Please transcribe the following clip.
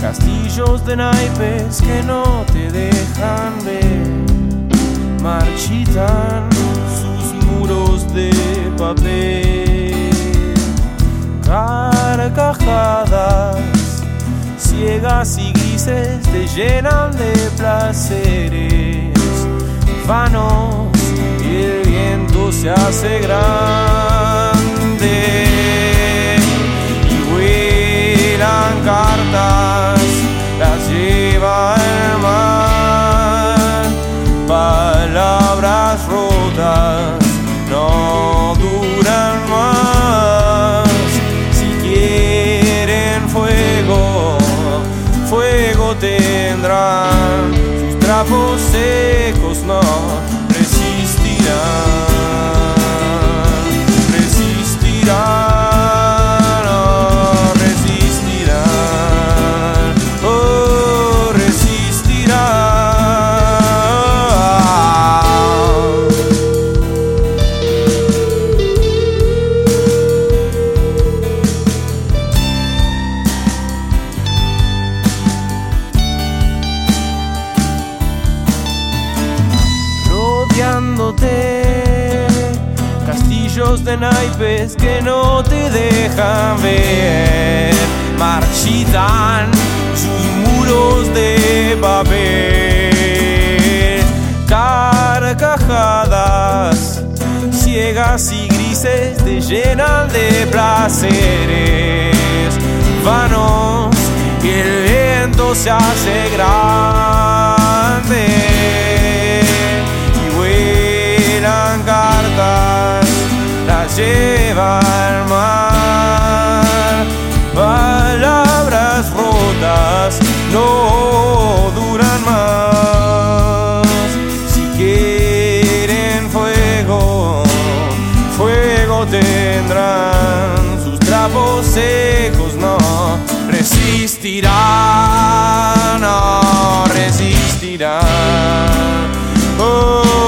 Castillos de naipes que no te dejan ver, marchitan sus muros de papel. Carcajadas ciegas y grises te llenan de placeres vanos y el viento se hace grande. Sus trapos castillos de naipes que no te dejan ver. Marchitan sus muros de papel. Carcajadas ciegas y grises te llenan de placeres. Vanos y el viento se hace grande consejos no resistirá, no resistirá. Oh.